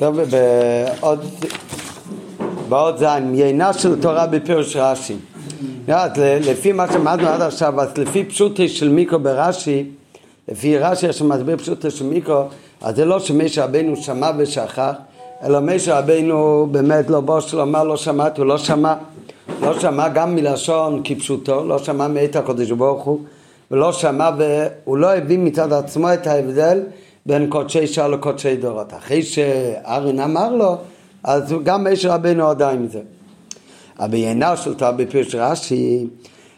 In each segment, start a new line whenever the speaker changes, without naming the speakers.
טוב, בעוד, בעוד זין, יינה של תורה בפירוש רש"י. לפי מה שלמדנו עד עכשיו, אז לפי פשוטי של מיקרו ברש"י, לפי רש"י שמסביר פשוטי של מיקרו, אז זה לא שמשה רבינו שמע ושכח, אלא משה רבינו באמת לא בוש לו, אמר לא שמעתי, הוא לא שמע. לא שמע גם מלשון כפשוטו, לא שמע מאת הקודש ברוך הוא, ולא שמע והוא לא הבין מצד עצמו את ההבדל בין קודשי שעה לקודשי דורות. אחרי שארין אמר לו, אז גם משה רבינו הודה עם זה. הביינה של תורה בפירוש רש"י,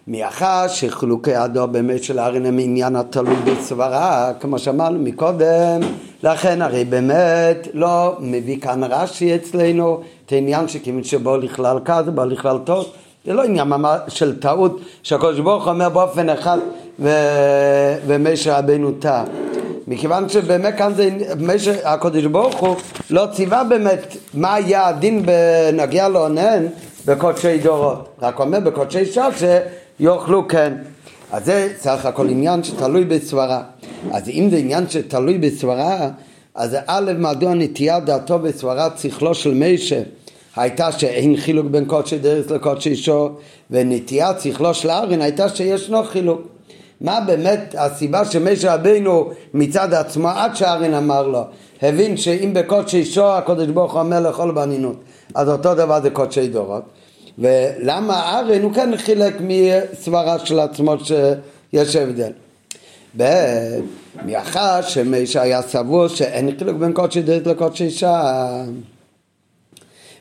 מאחר שחילוקי הדור באמת של ארין הם עניין התלוי בסברה, כמו שאמרנו מקודם, לכן הרי באמת לא מביא כאן רש"י אצלנו את העניין שכיוון שבו לכלל כזה, בו לכלל טוב, זה לא עניין של טעות שהקדוש ברוך אומר באופן אחד. ומשה רבינו טעה. מכיוון שבאמת כאן זה, הקדוש ברוך הוא לא ציווה באמת מה היה הדין בנגיע לאונן בקודשי דורות, רק אומר בקודשי שעת שיאכלו כן. אז זה סך הכל עניין שתלוי בסברה. אז אם זה עניין שתלוי בסברה, אז א', מדוע נטיית דעתו בסברת שכלו של משה הייתה שאין חילוק בין קודשי דרס לקודשי שור, ונטיית שכלו של ארין הייתה שישנו חילוק. מה באמת הסיבה שמשה רבינו מצד עצמו עד שארין אמר לו הבין שאם בקודשי שור הקודש ברוך הוא אומר לכל בנינות אז אותו דבר זה קודשי דורות. ולמה ארין הוא כן חילק מסברה של עצמו שיש הבדל. מאחר שמשה היה סבור שאין חילוק בין קודשי דרית לקודשי שם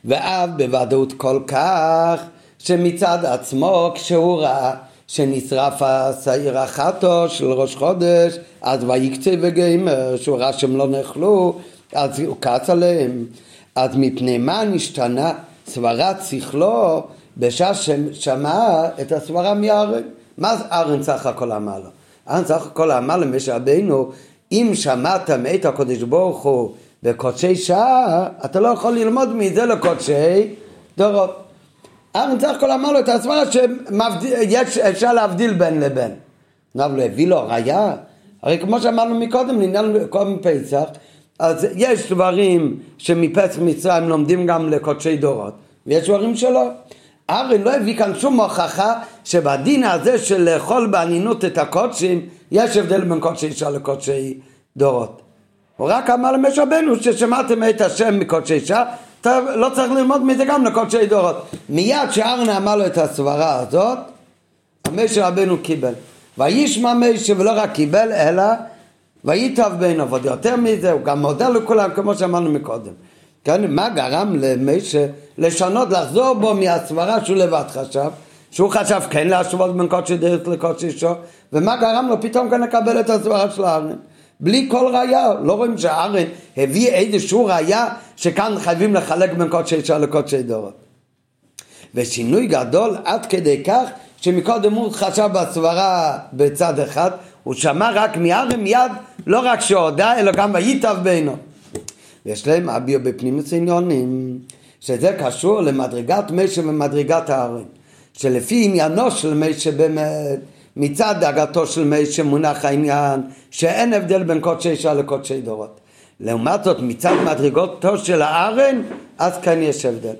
ואף בוודאות כל כך שמצד עצמו כשהוא ראה שנשרף השעיר החטו של ראש חודש אז ויקצה וגיימר שהוא ראה שהם לא נאכלו אז הוא כעס עליהם. אז מפני מה נשתנה סברת שכלו בשעה ששמע את הסברה מארן מה ארן סך הכל אמר לו? ארן סך הכל אמר למשה רבינו אם שמעת מאת הקודש ברוך הוא בקודשי שעה אתה לא יכול ללמוד מזה לקודשי דורות ארן סך הכל אמר לו את הסברה שאפשר להבדיל בין לבין. אבל הוא הביא לו ראייה, הרי כמו שאמרנו מקודם, לעניין קודם פסח, אז יש דברים שמפסח מצרים לומדים גם לקודשי דורות, ויש דברים שלא. ארן לא הביא כאן שום הוכחה שבדין הזה של לאכול באנינות את הקודשים, יש הבדל בין קודשי אישה לקודשי דורות. הוא רק אמר למשה רבנו ששמעתם את השם מקודשי אישה, לא צריך ללמוד מזה גם לקודשי דורות. מיד שארנה אמר לו את הסברה הזאת, משה רבנו קיבל. וישמע משה ולא רק קיבל, אלא וייטב בעיניו. עוד יותר מזה, הוא גם מודה לכולם, כמו שאמרנו מקודם. כן, מה גרם למשה לשנות, לחזור בו מהסברה שהוא לבד חשב, שהוא חשב כן להשוות בין קודשי דרך לקודשי שור, ומה גרם לו פתאום כן לקבל את הסברה של הארן? בלי כל ראייה, לא רואים שהארן הביא איזשהו ראייה שכאן חייבים לחלק בין קודשי שעה לקודשי דורות. ושינוי גדול עד כדי כך שמקודם הוא חשב בסברה בצד אחד, הוא שמע רק מארן מיד, לא רק שהודה, אלא גם וייטב בינו. ויש להם אביו בפנימוס עניונים, שזה קשור למדרגת משה ומדרגת הארן. שלפי עניינו של משה באמת מצד דאגתו של משה מונח העניין שאין הבדל בין קודשי שעה לקודשי דורות. לעומת זאת מצד מדרגותו של הארן אז כן יש הבדל.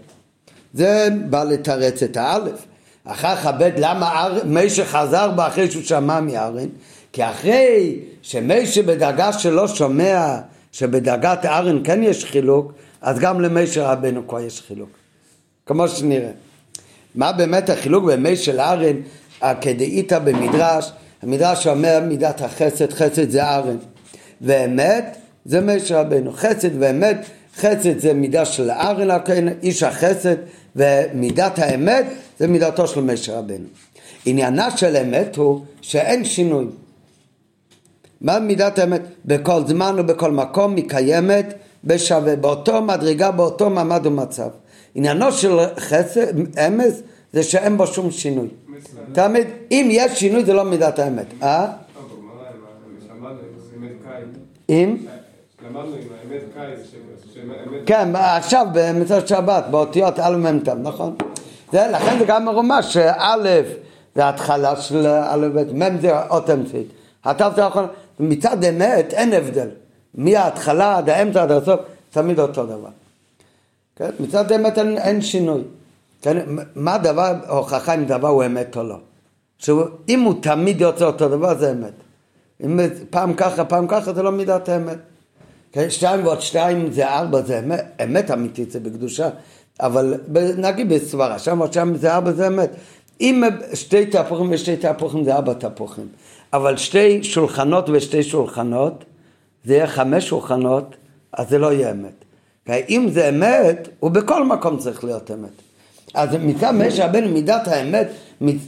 זה בא לתרץ את האלף. אחר כבד למה משה חזר בה אחרי שהוא שמע מארן? כי אחרי שמשה בדרגה שלא שומע שבדרגת הארן כן יש חילוק, אז גם למשה רבנו כבר יש חילוק. כמו שנראה. מה באמת החילוק משה של ארן כדאיתא במדרש, המדרש אומר מידת החסד, חסד זה ארן, ואמת זה משה רבנו, חסד ואמת, חסד זה מידה של ארן הכהן, איש החסד, ומידת האמת זה מידתו של משה רבנו. עניינה של אמת הוא שאין שינוי. מה מידת האמת? בכל זמן ובכל מקום היא קיימת בשווה, באותו מדרגה, באותו מעמד ומצב. עניינו של חסד, אמס, זה שאין בו שום שינוי. תמיד, אם יש שינוי זה לא מידת האמת. אה? אם? כן, עכשיו במצוות שבת, באותיות א' מ' ת', נכון? לכן זה גם מרומש שא' זה התחלה של א' ב', מ' זה אות אמצעית. התו זה נכון, מצד אמת אין הבדל. מההתחלה עד האמצע עד הסוף, תמיד אותו דבר. כן? מצד האמת אין, אין שינוי. כן? מה דבר, הוכחה אם דבר הוא אמת או לא. שאם הוא תמיד יוצא אותו דבר זה אמת. אם פעם ככה, פעם ככה, זה לא מידת האמת. כן? שתיים ועוד שתיים זה ארבע, זה אמת, אמת אמיתית, זה בקדושה. אבל נגיד בסברה, שם ועוד שם זה ארבע, זה אמת. אם שתי תפוחים ושתי תפוחים זה ארבע תפוחים. אבל שתי שולחנות ושתי שולחנות, זה יהיה חמש שולחנות, אז זה לא יהיה אמת. אם זה אמת, הוא בכל מקום צריך להיות אמת. אז מצד משה רבנו מידת האמת,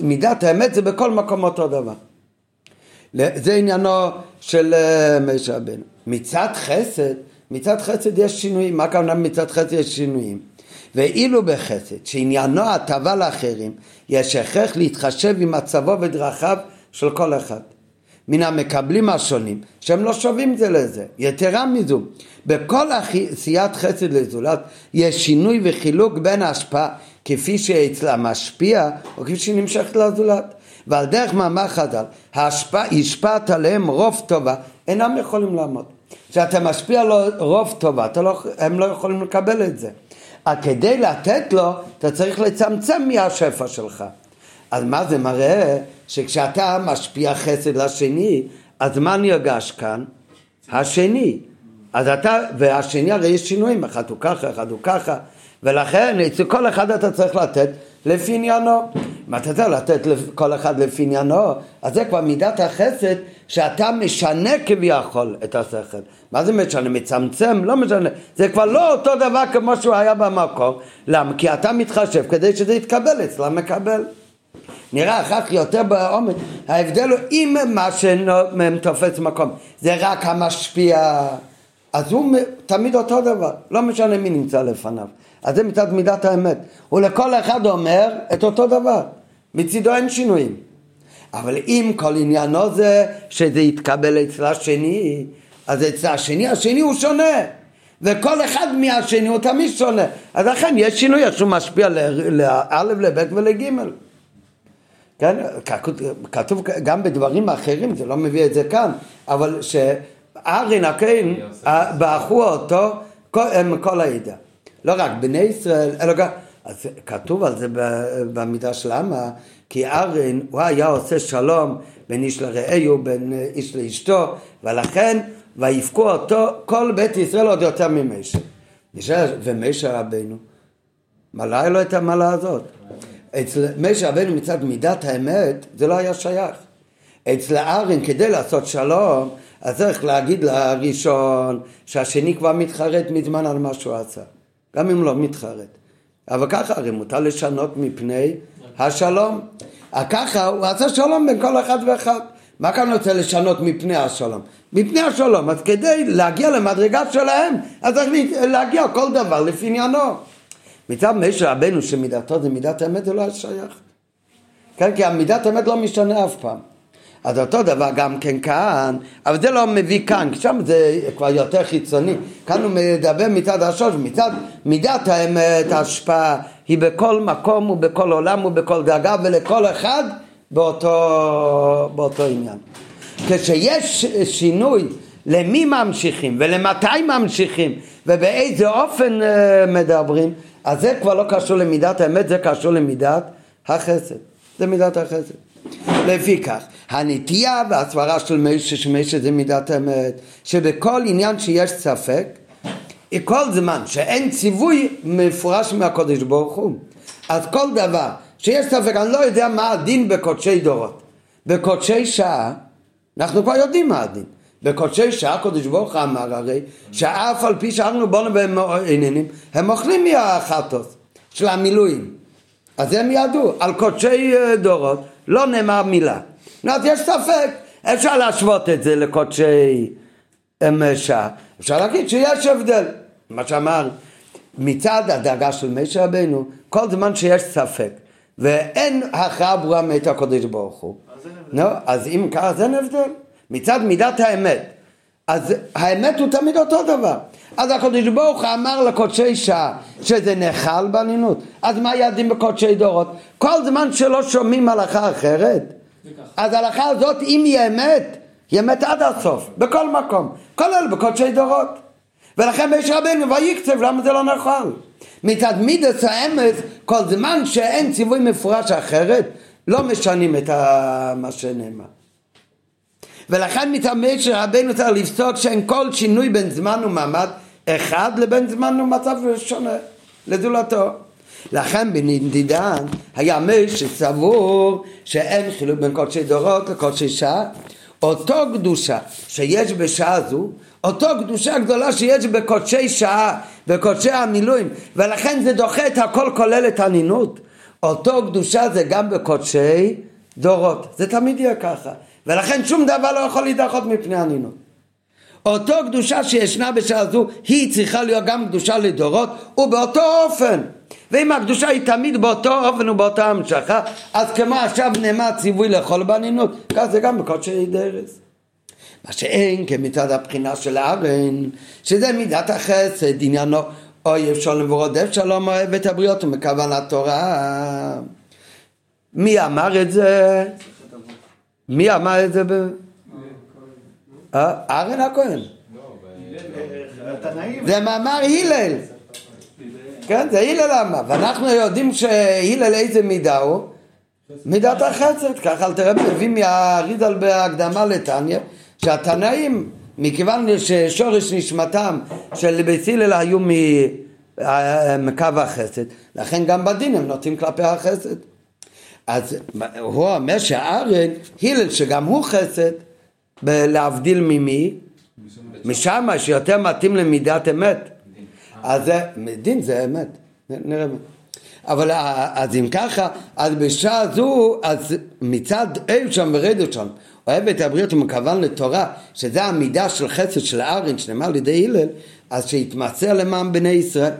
מידת האמת זה בכל מקום אותו דבר. זה עניינו של אה, משה רבנו. מצד חסד, מצד חסד יש שינויים. מה הכוונה מצד חסד יש שינויים? ואילו בחסד, שעניינו הטבה לאחרים, יש הכרח להתחשב עם מצבו ודרכיו של כל אחד. מן המקבלים השונים, שהם לא שווים זה לזה. יתרה מזו, בכל עשיית חסד לזולת יש שינוי וחילוק בין ההשפעה כפי שאצלה משפיע או כפי שהיא נמשכת לזולת. ועל דרך מאמר חז"ל, השפעת עליהם רוב טובה, אינם יכולים לעמוד. כשאתה משפיע לו רוב טובה, לא, הם לא יכולים לקבל את זה. כדי לתת לו, אתה צריך לצמצם מהשפע שלך. אז מה זה מראה? שכשאתה משפיע חסד לשני, אז מה נרגש כאן? השני. אז אתה, והשני הרי יש שינויים, אחד הוא ככה, אחד הוא ככה, ולכן אצל כל אחד אתה צריך לתת לפי עניינו. אם אתה צריך לתת לכל אחד לפי עניינו, אז זה כבר מידת החסד שאתה משנה כביכול את השכל. מה זה משנה? מצמצם? לא משנה. זה כבר לא אותו דבר כמו שהוא היה במקור. למה? כי אתה מתחשב כדי שזה יתקבל אצלם מקבל. נראה אחר כך יותר בעומק, ההבדל הוא אם מה שתופס מקום זה רק המשפיע, אז הוא תמיד אותו דבר, לא משנה מי נמצא לפניו. אז זה מצד מידת האמת. הוא לכל אחד אומר את אותו דבר, מצידו אין שינויים. אבל אם כל עניינו זה שזה יתקבל אצל השני, אז אצל השני, השני הוא שונה. וכל אחד מהשני הוא תמיד שונה. אז לכן יש שינוי איך שהוא משפיע לאלף, לבית ולגימל. כן, כתוב גם בדברים אחרים, זה לא מביא את זה כאן, אבל שארין הכהן באחו אותו הם כל העדה. לא רק בני ישראל, אלא גם... אז כתוב על זה במדרש למה? כי ארין, הוא היה עושה שלום בין איש לרעהו, בין איש לאשתו, ולכן ויבכו אותו כל בית ישראל עוד יותר ממשה. ומשה רבנו, מלא לו את המעלה הזאת. אצל משה רבנו מצד מידת האמת זה לא היה שייך. אצל ארין כדי לעשות שלום אז צריך להגיד לראשון שהשני כבר מתחרט מזמן על מה שהוא עשה גם אם לא מתחרט אבל ככה הרי מותר לשנות מפני השלום ככה הוא עשה שלום בין כל אחד ואחד מה כאן רוצה לשנות מפני השלום? מפני השלום אז כדי להגיע למדרגה שלהם אז צריך להגיע כל דבר לפי עניינו מצד משה רבנו שמידתו זה מידת האמת זה לא שייך. כן, כי המידת האמת לא משתנה אף פעם. אז אותו דבר גם כן כאן, אבל זה לא מביא כאן, כי שם זה כבר יותר חיצוני. כאן הוא מדבר מצד השוש, מצד מידת האמת, ההשפעה היא בכל מקום ובכל עולם ובכל דרגה ולכל אחד באותו, באותו עניין. כשיש שינוי למי ממשיכים ולמתי ממשיכים ובאיזה אופן אה, מדברים, אז זה כבר לא קשור למידת האמת, זה קשור למידת החסד. זה מידת החסד. לפיכך, הנטייה והסברה של משה, שמשה זה מידת האמת, שבכל עניין שיש ספק, כל זמן שאין ציווי מפורש מהקודש ברוך הוא, אז כל דבר שיש ספק, אני לא יודע מה הדין בקודשי דורות. בקודשי שעה, אנחנו כבר יודעים מה הדין. בקודשי שעה קודש ברוך אמר הרי שאף על פי שאנו בונו והם עניינים הם אוכלים מהחטוס של המילואים אז הם ידעו על קודשי אה, דורות לא נאמר מילה. אז יש ספק אפשר להשוות את זה לקודשי שעה אפשר להגיד שיש הבדל. מה שאמר מצד הדאגה של משה רבנו כל זמן שיש ספק ואין הכרעה ברורה מאת הקודש ברוך הוא. אז אם ככה אז אין הבדל. מצד מידת האמת. אז האמת הוא תמיד אותו דבר. אז הקדוש ברוך הוא אמר לקודשי שעה שזה נאכל באנינות. אז מה יעדים בקודשי דורות? כל זמן שלא שומעים הלכה אחרת, אז ההלכה הזאת אם היא אמת, היא אמת עד הסוף, בכל מקום, כולל בקודשי דורות. ולכן משה רבנו ויקצב למה זה לא נכון מצד מידס האמס כל זמן שאין ציווי מפורש אחרת לא משנים את מה שנאמר ולכן מתאמץ שרבנו צריך לפסוק שאין כל שינוי בין זמן ומעמד אחד לבין זמן ומצב שונה לזולתו. לכן בנדידן היה מי שסבור שאין חילוק בין קודשי דורות לקודשי שעה אותו קדושה שיש בשעה זו אותו קדושה גדולה שיש בקודשי שעה בקודשי המילואים ולכן זה דוחה את הכל כולל את הנינות אותו קדושה זה גם בקודשי דורות זה תמיד יהיה ככה ולכן שום דבר לא יכול להידחות מפני הנינות. אותו קדושה שישנה בשעה זו היא צריכה להיות גם קדושה לדורות ובאותו אופן ואם הקדושה היא תמיד באותו אופן ובאותה המשכה אז כמו עכשיו נאמר ציווי לאכול בנינות כך זה גם בקודשי דרס מה שאין כמצד הבחינה של הארן שזה מידת החסד עניינו אויב שלום ורודף שלום אוהב את הבריות ומכוונת תורה מי אמר את זה? מי אמר את זה? ארן הכהן. זה מאמר הלל. כן, זה הלל אמר. ואנחנו יודעים שהלל איזה מידה הוא? מידת החסד. ככה אל תראה מביא מהרידל בהקדמה לתניא, שהתנאים, מכיוון ששורש נשמתם של בית הלל היו מקו החסד, לכן גם בדין הם נוטים כלפי החסד. אז הוא אומר שהארן, הלל שגם הוא חסד, להבדיל ממי? משם שיותר מתאים למידת אמת. אז זה, דין זה אמת. אבל אז אם ככה, אז בשעה זו, אז מצד אל שם ורדו שם, אוהב את הבריאות ומכוון לתורה, שזה המידה של חסד של הארין שנאמר על ידי הלל, אז שיתמצא למען בני ישראל.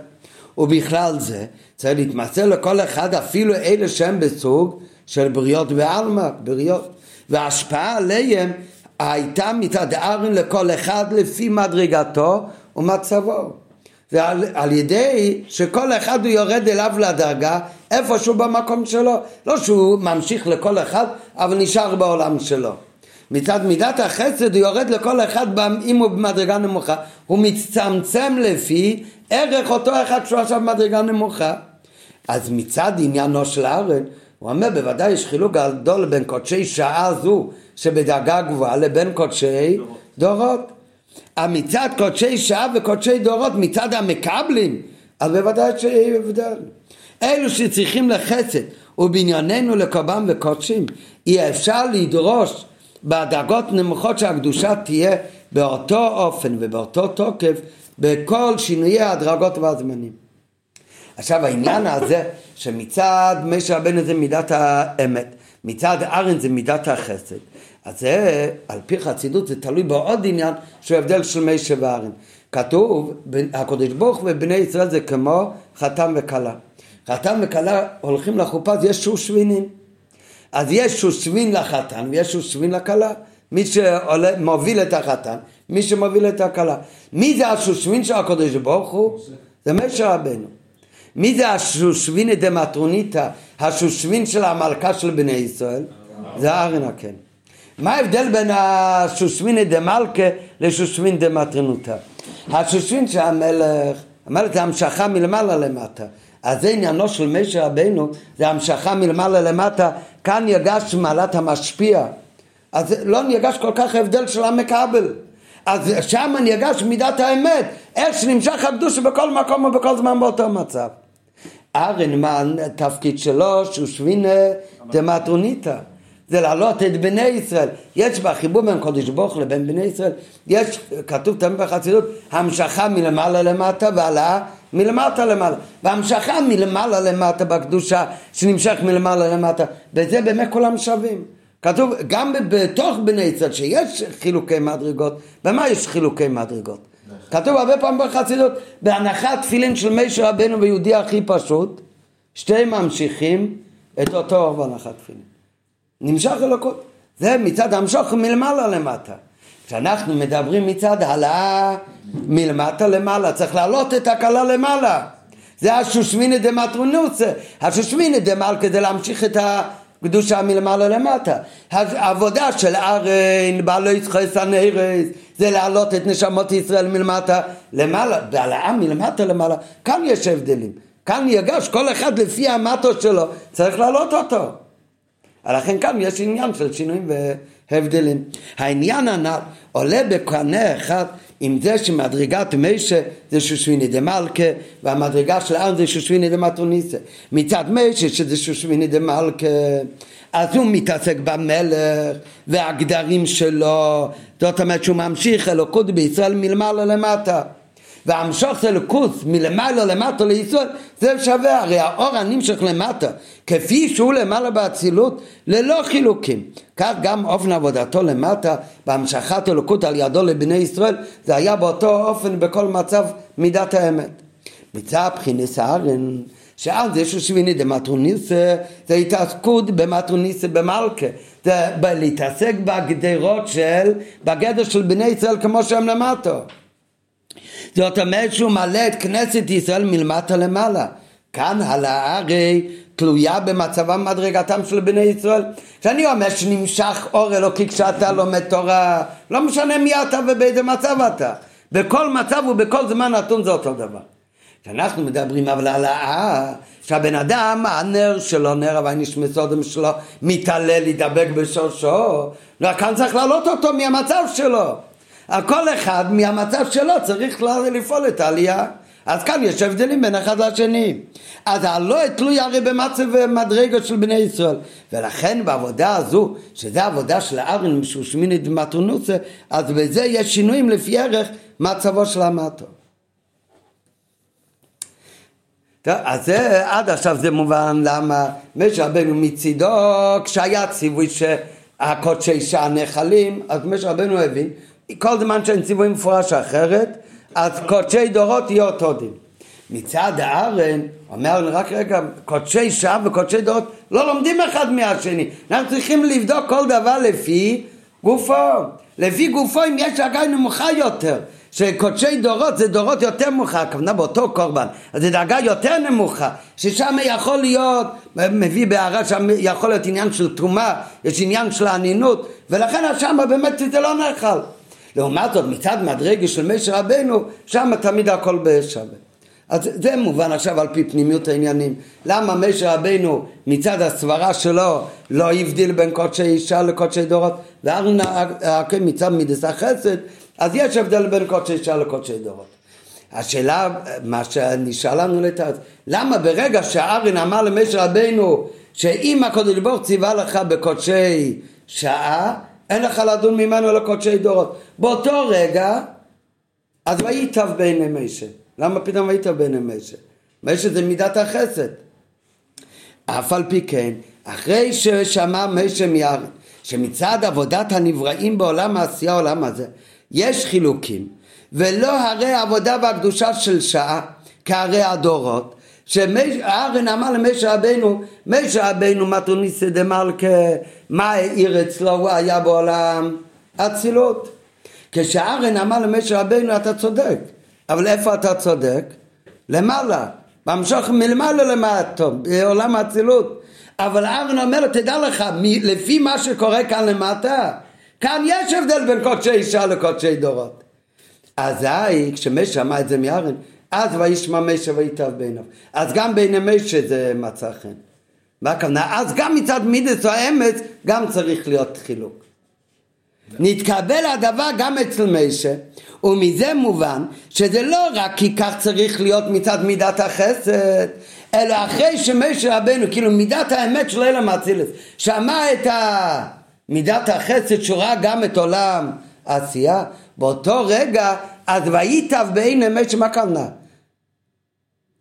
ובכלל זה צריך להתמצא לכל אחד אפילו אלה שהם בסוג של בריות ועלמא, בריות. וההשפעה עליהם הייתה מצד ארין לכל אחד לפי מדרגתו ומצבו. ועל על ידי שכל אחד הוא יורד אליו לדרגה איפשהו במקום שלו. לא שהוא ממשיך לכל אחד, אבל נשאר בעולם שלו. מצד מידת החסד הוא יורד לכל אחד אם הוא במדרגה נמוכה, הוא מצטמצם לפי ערך אותו אחד שהוא עכשיו במדרגה נמוכה. אז מצד עניינו של הארץ, הוא אומר בוודאי יש חילוק גדול בין קודשי שעה זו שבדרגה גבוהה לבין קודשי דורות. מצד קודשי שעה וקודשי דורות מצד המקבלים אז בוודאי שיהיה הבדל. אלו שצריכים לחסד ובענייננו לקורבן וקודשים אי אפשר לדרוש בדרגות נמוכות שהקדושה תהיה באותו אופן ובאותו תוקף בכל שינויי הדרגות והזמנים. עכשיו העניין הזה שמצד משה רבנו זה מידת האמת, מצד ארן זה מידת החסד. אז זה, על פי חסידות, זה תלוי בעוד עניין שהוא הבדל של משה וארן. כתוב, הקדוש ברוך ובני ישראל זה כמו חתם וכלה. חתם וכלה הולכים לחופה, אז יש שושבינים. אז יש שושבין לחתן ויש שושבין לכלה. מי שמוביל את החתן, מי שמוביל את הכלה. מי זה השושבין של הקדוש ברוך הוא? זה משה רבנו. מי זה השושבין דמטרוניתא, השושבין של המלכה של בני ישראל? זה ארן הקן. מה ההבדל בין השושבין דמלכה לשושבין דמטרנותא? השושבין של המלך, זה המשכה מלמעלה למטה. אז זה עניינו של משה רבנו, זה המשכה מלמעלה למטה, כאן יגש מעלת המשפיע. אז לא נרגש כל כך ההבדל של המקבל. אז שם נרגש מידת האמת, איך שנמשך הקדוש בכל מקום ובכל זמן באותו מצב. ארנמן, התפקיד שלו שהוא שווינה דמטרוניתא. זה להעלות את בני ישראל. יש בחיבור בין קודש ברוך לבין בני ישראל, יש, כתוב תמיד בחסידות, המשכה מלמעלה למטה והעלאה מלמטה למעלה. והמשכה מלמעלה למטה בקדושה, שנמשך מלמעלה למטה, בזה באמת כולם שווים. כתוב גם בתוך בני ישראל שיש חילוקי מדרגות, במה יש חילוקי מדרגות? כתוב הרבה פעמים בחסידות, בהנחת תפילין של מישר רבנו ויהודי הכי פשוט, שתי ממשיכים את אותו אור בהנחת תפילין. נמשך אלוקות. זה מצד המשוך מלמעלה למטה. כשאנחנו מדברים מצד העלאה מלמטה למעלה, צריך להעלות את הכלה למעלה. זה השושמיני דמטרונוסה, השושמיני דמל כדי להמשיך את קדושה מלמעלה למטה. העבודה של ארן, בעלו יצחס הנרס, זה להעלות את נשמות ישראל מלמטה למעלה, בהעלאה מלמטה למעלה, כאן יש הבדלים. כאן יגש כל אחד לפי המטו שלו, צריך להעלות אותו. לכן כאן יש עניין של שינויים והבדלים. העניין הנ"ל עולה בקנה אחד עם זה שמדרגת משה זה שושביני דה מלכה והמדרגה של ארן זה שושביני דה מטרוניסה. מצד משה שזה שושביני דה מלכה אז הוא מתעסק במלך והגדרים שלו זאת אומרת שהוא ממשיך אלוקות בישראל מלמעלה למטה והמשוך אלוקוס מלמעלה למטה לישראל זה שווה הרי האור הנמשך למטה כפי שהוא למעלה באצילות ללא חילוקים. כך גם אופן עבודתו למטה בהמשכת אלוקות על ידו לבני ישראל זה היה באותו אופן בכל מצב מידת האמת. מצד בחינס הארן שאז יש שביני דמטרוניסה זה התעסקות במטרוניסה במלכה זה להתעסק בגדרות של בגדר של בני ישראל כמו שהם למטה זאת אומרת שהוא מלא את כנסת ישראל מלמטה למעלה. כאן העלאה הרי תלויה במצבם מדרגתם של בני ישראל. כשאני אומר שנמשך אור אלוקי כשאתה לומד תורה, לא משנה מי אתה ובאיזה מצב אתה. בכל מצב ובכל זמן נתון זה אותו דבר. כשאנחנו מדברים אבל על העלאה, שהבן אדם, הנר שלו, נר אבל נשמסודם שלו, מתעלל, להידבק בשורשו, וכאן צריך להעלות אותו מהמצב שלו. כל אחד מהמצב שלו צריך לפעול את העלייה. אז כאן יש הבדלים בין אחד לשני. אז הלא תלוי הרי במצב ומדרגות של בני ישראל. ולכן בעבודה הזו, שזה עבודה של הארן משושמיני דמטרונוסה, אז בזה יש שינויים לפי ערך מצבו של המטו. טוב, אז זה, עד עכשיו זה מובן למה משה רבנו מצידו, כשהיה ציווי שהקודשי שעה נחלים, אז משה רבנו הבין כל זמן שאין ציווי מפורש אחרת, אז קודשי דורות יהיה אותו דין. מצד הארן, אומר רק רגע, קודשי שעה וקודשי דורות לא לומדים אחד מהשני. אנחנו צריכים לבדוק כל דבר לפי גופו. לפי גופו אם יש דרגה נמוכה יותר. שקודשי דורות זה דורות יותר נמוכה, הכוונה באותו קורבן, אז זה דרגה יותר נמוכה, ששם יכול להיות, מביא בהערה שם יכול להיות עניין של תרומה, יש עניין של אנינות, ולכן שם באמת זה לא נאכל. לעומת זאת מצד מדרגה של משה רבנו שם תמיד הכל בשווה. אז זה מובן עכשיו על פי פנימיות העניינים. למה משה רבנו מצד הסברה שלו לא הבדיל בין קודשי אישה לקודשי דורות? וארון מצד מידס החסד אז יש הבדל בין קודשי אישה לקודשי דורות. השאלה, מה שנשאל לנו לתת, למה ברגע שארין אמר למשה רבנו שאם הקודש ברוך ציווה לך בקודשי שעה אין לך לדון ממנו אלא קודשי דורות. באותו רגע, אז וייטב בעיני משה. למה פתאום וייטב בעיני משה? משה זה מידת החסד. אף על פי כן, אחרי ששמע משה מיארין, שמצד עבודת הנבראים בעולם העשייה העולם הזה, יש חילוקים, ולא הרי העבודה והקדושה של שעה, כהרי הדורות, שארן אמר למשה רבנו, משה רבנו מתוניסא דמלכה, מה העיר אצלו, הוא היה בעולם אצילות. כשארן אמר למשה רבנו, אתה צודק, אבל איפה אתה צודק? למעלה, במשוך מלמעלה למטה, בעולם האצילות. אבל ארן אומר לו, תדע לך, לפי מה שקורה כאן למטה, כאן יש הבדל בין קודשי אישה לקודשי דורות. אזי, כשמשה אמר את זה מארן, אז וישמע משה ויטב בעיניו. אז גם בעיני משה זה מצא חן. מה הכוונה? אז גם מצד מידס או האמץ גם צריך להיות חילוק. נתקבל הדבר גם אצל משה, ומזה מובן שזה לא רק כי כך צריך להיות מצד מידת החסד, אלא אחרי שמשה רבנו, כאילו מידת האמת של אלה מאצילס, שמע את מידת החסד שורה גם את עולם העשייה, באותו רגע אז וייטב בעיני משה, מה כוונה?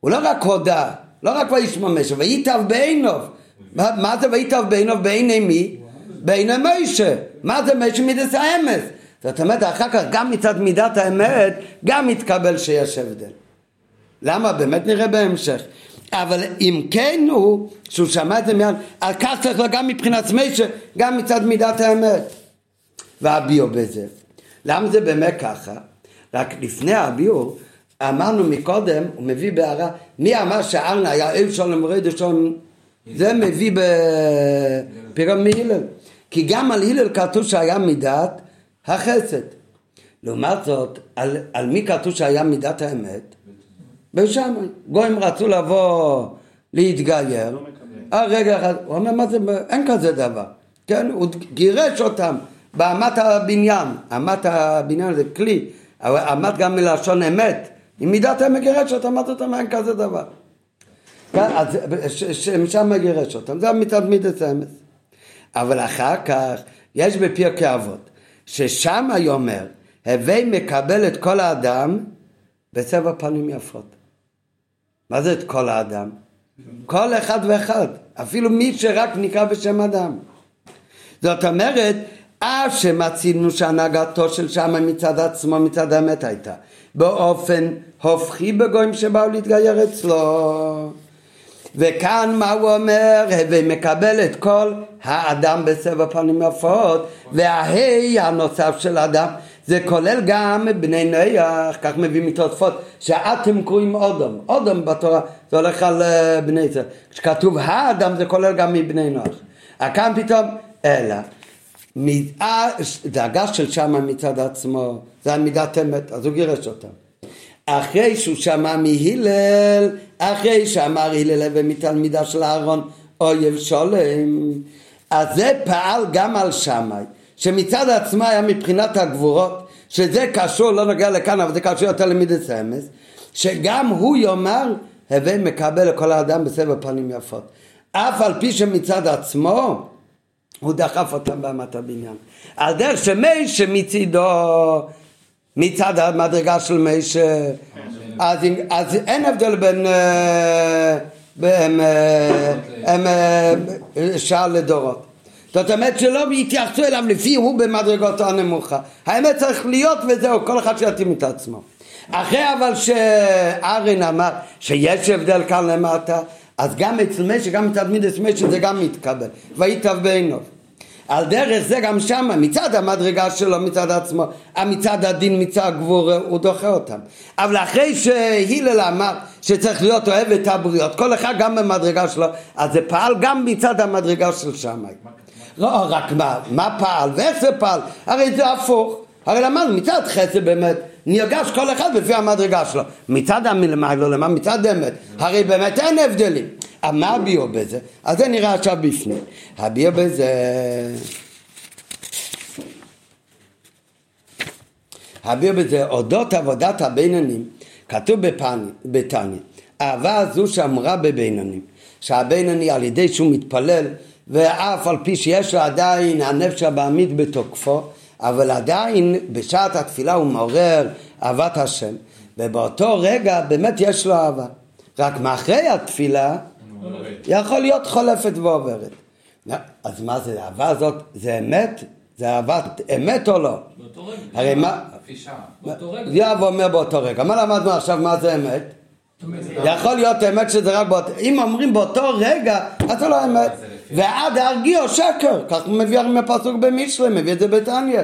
הוא לא רק הודה, לא רק וישמע משה, וייטב בעיניו. מה, זה וייטב בעיניו? בעיני מי? בעיני משה. מה זה משה מידת האמס? זאת אומרת, אחר כך גם מצד מידת האמת, גם מתקבל שיש הבדל. למה? באמת נראה בהמשך. אבל אם כן הוא, שהוא שמע את זה מיד, על כך צריך לו גם מבחינת משה, גם מצד מידת האמת. והביאו בזה. למה זה באמת ככה? רק לפני הביאו, אמרנו מקודם, הוא מביא בהערה, מי אמר שארנה היה אל שולם רד שולם זה מביא בפירמיד הלל. כי גם על הלל כתוב שהיה מידת החסד. לעומת זאת, על, על מי כתוב שהיה מידת האמת? בשמאי. גויים רצו לבוא להתגייר, אה רגע אחד, הוא אומר מה זה, אין כזה דבר, כן, הוא גירש אותם באמת הבניין, אמת הבניין זה כלי, אמת גם מלשון אמת, אם מידת אותם, אמרת אותם אין כזה דבר. כן, אז שם גירש אותם, זה מתמידת האמת. אבל אחר כך, יש בפרקי אבות, ששם היא אומר, הווי מקבל את כל האדם בצבע פנים יפות. מה זה את כל האדם? כל אחד ואחד, אפילו מי שרק נקרא בשם אדם. זאת אומרת, אף שמצינו שהנהגתו של שמה מצד עצמו, מצד האמת הייתה, באופן הופכי בגויים שבאו להתגייר אצלו. וכאן מה הוא אומר? ומקבל את כל האדם בסבב פנים יפות, וההי הנוסף של האדם זה כולל גם בני נויח, כך מביא מתוספות, שאתם קוראים אודם, אודם בתורה, זה הולך על אה, בני ישראל. כשכתוב האדם זה כולל גם מבני נוח. כאן פתאום, אלא, דאגה של שמה מצד עצמו, זה המידת אמת, אז הוא גירש אותם. אחרי שהוא שמע מהלל, אחרי שאמר הלל ומתלמידה של אהרון אויב שולם, אז זה פעל גם על שמאי. שמצד עצמה היה מבחינת הגבורות, שזה קשור, לא נוגע לכאן, אבל זה קשור יותר למידס אמס, שגם הוא יאמר, הווי מקבל לכל האדם בסבר פנים יפות. אף על פי שמצד עצמו, הוא דחף אותם באמת הבניין. על דרך שמי שמצידו, מצד המדרגה של מי אז, אז אין הבדל בין... אה, אה, אה, שעה לדורות. זאת אומרת שלא יתייחסו אליו לפי הוא במדרגתו הנמוכה. האמת צריך להיות וזהו, כל אחד שיתאים את עצמו. אחרי אבל שארין אמר שיש הבדל כאן למטה, אז גם אצל משי, גם מצד מידס משי זה גם מתקבל. ויטב בעיניו. על דרך זה גם שמה, מצד המדרגה שלו, מצד עצמו, מצד הדין, מצד הגבור, הוא דוחה אותם. אבל אחרי שהילל אמר שצריך להיות אוהב את הבריות, כל אחד גם במדרגה שלו, אז זה פעל גם מצד המדרגה של שמאי. לא רק מה, מה פעל ואיך זה פעל, הרי זה הפוך. הרי למדנו מצד חסד באמת נרגש כל אחד לפי המדרגה שלו. מצד המלמעלה למה? מצד אמת. הרי באמת אין הבדלים. מה הביאו בזה? אז זה נראה עכשיו בפנים. הביאו בזה... הביאו בזה אודות עבודת הבינונים, כתוב בתניא, אהבה זו שאמרה בבינונים, שהבינוני על ידי שהוא מתפלל ואף על פי שיש לו עדיין הנפש הבעמית בתוקפו, אבל עדיין בשעת התפילה הוא מעורר אהבת השם, ובאותו רגע באמת יש לו אהבה. רק מאחרי התפילה יכול להיות חולפת ועוברת. אז מה זה, האהבה הזאת, זה אמת? זה אהבת אמת או לא?
באותו רגע.
הרי מה... באותו רגע. יואב אומר באותו רגע. מה למדנו עכשיו מה זה אמת? יכול להיות אמת שזה רק באותו... אם אומרים באותו רגע, אז זה לא אמת. ועד להרגיעו שקר, כך מביא מהפסוק במשלי, מביא את זה בתניא,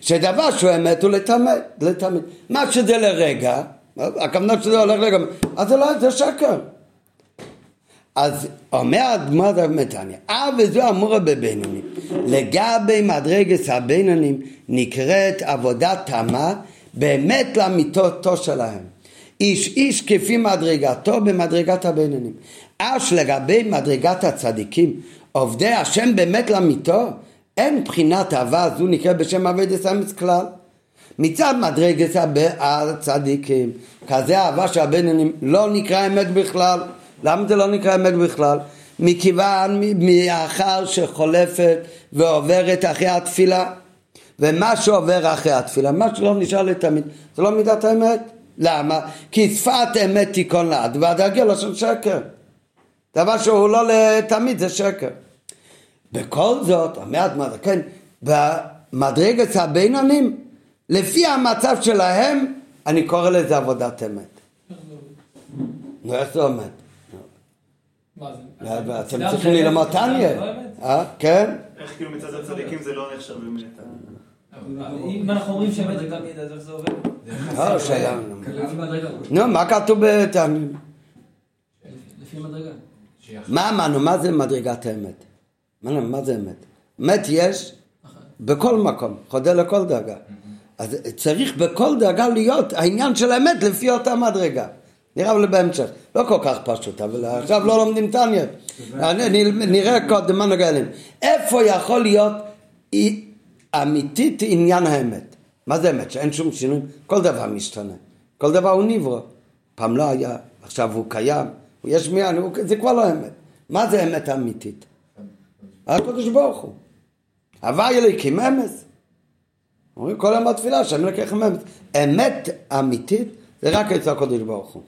שדבר שהוא אמת הוא לתמיד, מה שזה לרגע, הכוונה שזה הולך לרגע, אז זה לא, זה שקר. אז אומר הדמות מתניא, אה וזו אמורה בבינונים, לגבי מדרגס הבינונים נקראת עבודת תמה באמת לאמיתותו שלהם. איש איש כפי מדרגתו במדרגת הבינונים. אש לגבי מדרגת הצדיקים עובדי השם באמת למיתו, אין בחינת אהבה זו נקראת בשם אביידס אמץ כלל. מצד מדרגת הצדיקים, כזה אהבה של הבינונים לא נקרא אמת בכלל. למה זה לא נקרא אמת בכלל? מכיוון, מאחר שחולפת ועוברת אחרי התפילה. ומה שעובר אחרי התפילה, מה שלא נשאר לתמיד, זה לא מידת האמת. למה? כי שפת אמת תיכון לעד, והדרגל של שקר. דבר שהוא לא לתמיד, זה שקר. בכל זאת, אומרת מה כן, במדרגת הבינונים, לפי המצב שלהם, אני קורא לזה עבודת אמת. נו, איך זה עומד? אתם צריכים תניא. אה, כן?
איך כאילו מצד הצדיקים זה לא נחשב באמת?
אם אנחנו אומרים שאמת זה גם ידע, אז איך זה עובד?
לא. נו, מה כתוב בתניא?
לפי מדרגה.
מה אמרנו? מה זה מדרגת האמת? מה, מה זה אמת? אמת יש בכל מקום, חודר לכל דרגה. אז צריך בכל דרגה להיות העניין של האמת לפי אותה מדרגה. נראה לי בהמשך. לא כל כך פשוט, אבל עכשיו לא לומדים טניה. נראה קודם מה נוגע אליהם. איפה יכול להיות אמיתית עניין האמת? מה זה אמת? שאין שום שינוי? כל דבר משתנה. כל דבר הוא נברא. פעם לא היה, עכשיו הוא קיים, הוא יש מיין, זה כבר לא אמת. מה זה אמת אמיתית? הקדוש ברוך הוא. הוואי אלוהיקים אמס. אומרים כל יום בתפילה שאני לקחם אמס. אמת אמיתית זה רק אצל הקדוש ברוך הוא.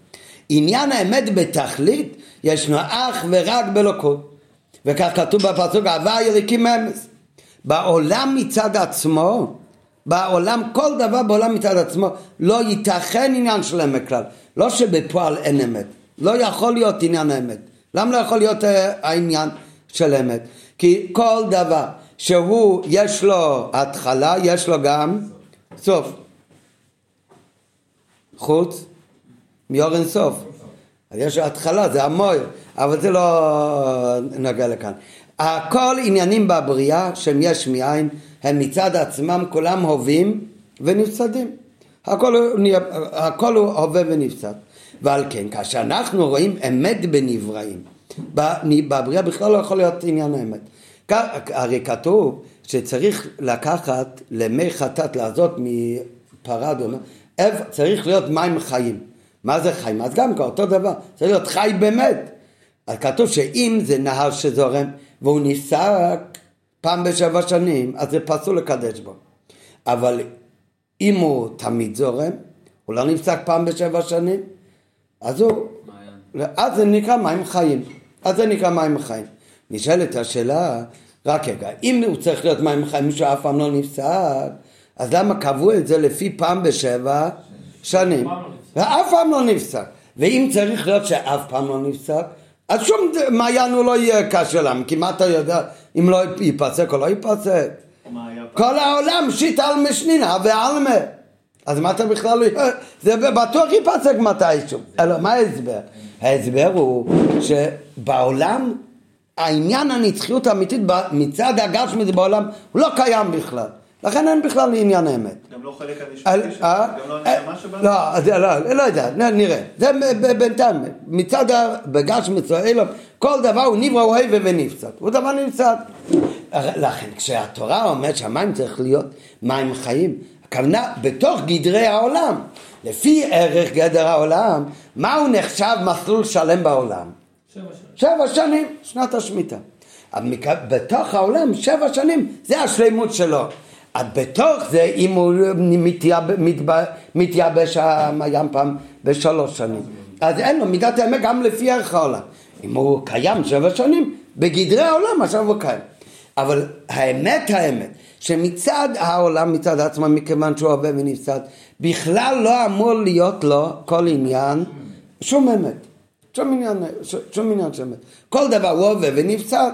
עניין האמת בתכלית ישנו אך ורק בלוקות. וכך כתוב בפסוק הוואי אלוהיקים אמס. בעולם מצד עצמו, בעולם, כל דבר בעולם מצד עצמו, לא ייתכן עניין של אמת כלל. לא שבפועל אין אמת. לא יכול להיות עניין האמת. למה לא יכול להיות uh, העניין של אמת? כי כל דבר שהוא, יש לו התחלה, יש לו גם סוף. חוץ מיור אין סוף. אז יש התחלה, זה המויר, אבל זה לא נוגע לכאן. הכל עניינים בבריאה שהם יש מאין, הם מצד עצמם כולם הווים ונפסדים. הכל, הכל הוא הווה ונפסד. ועל כן, כאשר אנחנו רואים אמת בנבראים, בבריאה בכלל לא יכול להיות עניין האמת. הרי כתוב שצריך לקחת למי חטאת לעזות מפרה צריך להיות מים חיים. מה זה חיים? אז גם כאותו דבר, צריך להיות חי באמת. אז כתוב שאם זה נהר שזורם והוא נפסק פעם בשבע שנים, אז זה פסול לקדש בו. אבל אם הוא תמיד זורם, הוא לא נפסק פעם בשבע שנים, אז הוא... אז זה נקרא מים חיים. אז זה נקרא מים חיים. נשאלת השאלה, רק רגע, אם הוא צריך להיות מים חיים מישהו אף פעם לא נפסק, אז למה קבעו את זה לפי פעם בשבע שנים? ואף פעם לא נפסק. ואם צריך להיות שאף פעם לא נפסק, אז שום מעיין הוא לא יהיה קשה להם, כי מה אתה יודע אם לא ייפסק או לא ייפסק? כל העולם שיט על משנינה ועלמה. אז מה אתה בכלל לא... זה בטוח ייפסק מתישהו. אלא מה ההסבר? ההסבר הוא שבעולם העניין הנצחיות האמיתית מצד הגשמית בעולם הוא לא קיים בכלל. לכן אין בכלל עניין האמת.
גם לא חלק הנשמתי שלו?
אה?
גם לא הנשמה שבא?
לא, לא, לא יודע, נראה. זה בינתיים, מצד בגשמית אילום, כל דבר הוא נברא, הוא הווה ונפסד. הוא דבר נפסד. לכן כשהתורה אומרת שהמים צריך להיות מים חיים, הכוונה בתוך גדרי העולם. לפי ערך גדר העולם, מהו נחשב מסלול שלם בעולם?
שבע שנים.
שבע שנים, שנת השמיטה. בתוך העולם, שבע שנים, זה השלימות שלו. בתוך זה, אם הוא מתייבש הים פעם בשלוש שנים, אז אין לו מידת האמת גם לפי ערך העולם. אם הוא קיים שבע שנים, בגדרי העולם עכשיו הוא קיים. אבל האמת האמת, שמצד העולם, מצד עצמו, מכיוון שהוא עובד ונפסד, בכלל לא אמור להיות לו כל עניין, שום אמת. שום עניין, שום עניין של אמת. כל דבר הוא עובד ונפסד.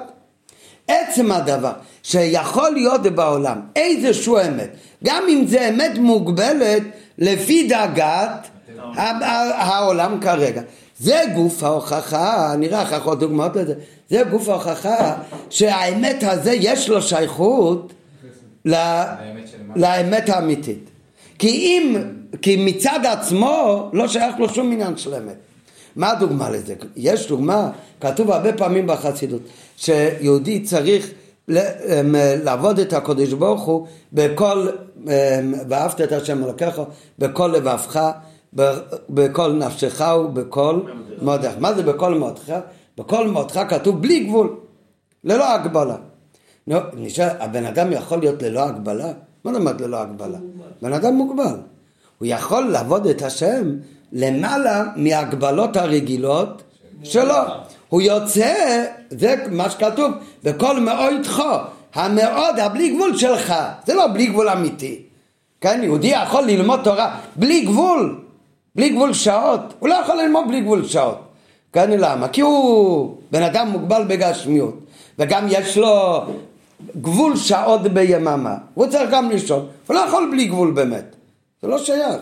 עצם הדבר שיכול להיות בעולם איזשהו אמת, גם אם זה אמת מוגבלת לפי דאגת העולם כרגע. זה גוף ההוכחה, נראה אחר כך דוגמאות לזה, זה גוף ההוכחה שהאמת הזה יש לו שייכות לאמת האמיתית. כי אם, כי מצד עצמו לא שייך לו שום עניין של אמת. מה הדוגמה לזה? יש דוגמה, כתוב הרבה פעמים בחסידות, שיהודי צריך לעבוד את הקודש ברוך הוא בכל, אמ, ואהבת את השם אלוקיך, בכל לבבך, בכל נפשך ובכל מודך. מה זה בכל מודך? בכל מודך כתוב בלי גבול, ללא הגבלה. נו, נשאר, הבן אדם יכול להיות ללא הגבלה? מה זאת אומרת ללא הגבלה? בן אדם מוגבל. הוא יכול לעבוד את השם למעלה מהגבלות הרגילות שלו. הוא יוצא, זה מה שכתוב, בכל מאויתך, המאוד הבלי גבול שלך, זה לא בלי גבול אמיתי. כן, יהודי יכול ללמוד תורה בלי גבול, בלי גבול שעות, הוא לא יכול ללמוד בלי גבול שעות. כן, למה? כי הוא בן אדם מוגבל בגשמיות, וגם יש לו גבול שעות ביממה, הוא צריך גם לישון, הוא לא יכול בלי גבול באמת, זה לא שייך.